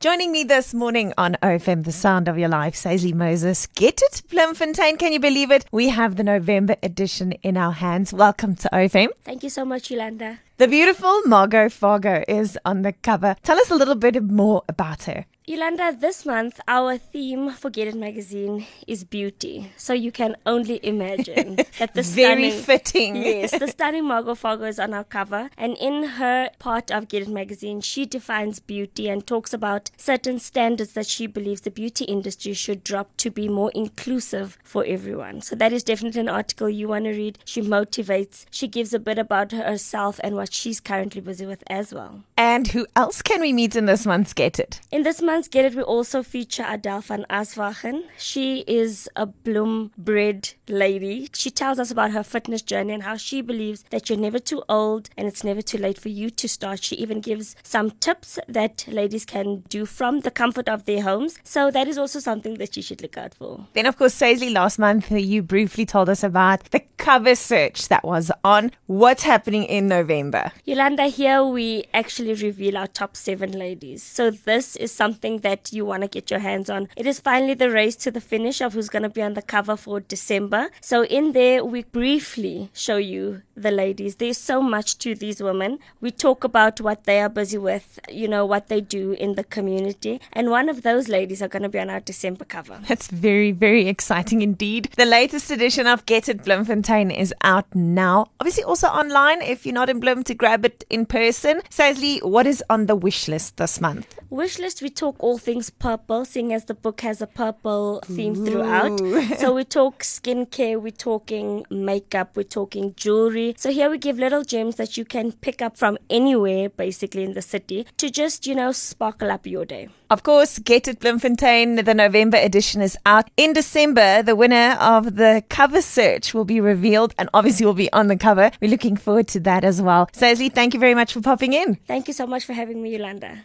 Joining me this morning on OFM, the sound of your life, Saisley Moses. Get it, Bloemfontein? Can you believe it? We have the November edition in our hands. Welcome to OFM. Thank you so much, Yolanda. The beautiful Margo Fargo is on the cover. Tell us a little bit more about her. Yolanda, this month our theme for Get It magazine is beauty. So you can only imagine that the Very stunning, fitting. yes, the stunning Margo Fargo is on our cover, and in her part of Get It magazine, she defines beauty and talks about certain standards that she believes the beauty industry should drop to be more inclusive for everyone. So that is definitely an article you want to read. She motivates. She gives a bit about herself and what she's currently busy with as well. And who else can we meet in this month's Get It? In this month's Get It, we also feature Adele van Aswegen. She is a Bloem bred lady. She tells us about her fitness journey and how she believes that you're never too old and it's never too late for you to start. She even gives some tips that ladies can do from the comfort of their homes. So that is also something that you should look out for. Then, of course, Saisley, last month you briefly told us about the cover search that was on. What's happening in November? Yolanda, here we actually reveal our top seven ladies. So this is something that you want to get your hands on. It is finally the race to the finish of who's going to be on the cover for December. So in there, we briefly show you the ladies. There's so much to these women. We talk about what they are busy with, you know, what they do in the community. And one of those ladies are going to be on our December cover. That's very, very exciting indeed. The latest edition of Get It Bloemfontein is out now. Obviously, also online if you're not in Bloem to grab it in person. Saisley, what is on the wish list this month? Wish list, we talk all things purple, seeing as the book has a purple theme throughout. so we talk skincare, we're talking makeup, we're talking jewelry. So here we give little gems that you can pick up from anywhere, basically in the city, to just, you know, sparkle up your day. Of course, Get It Bloemfontein, the November edition is out. In December, the winner of the cover search will be revealed and obviously will be on the cover. We're looking forward to that as well. Saisley, thank you very much for popping in. Thank you so much for having me, Yolanda.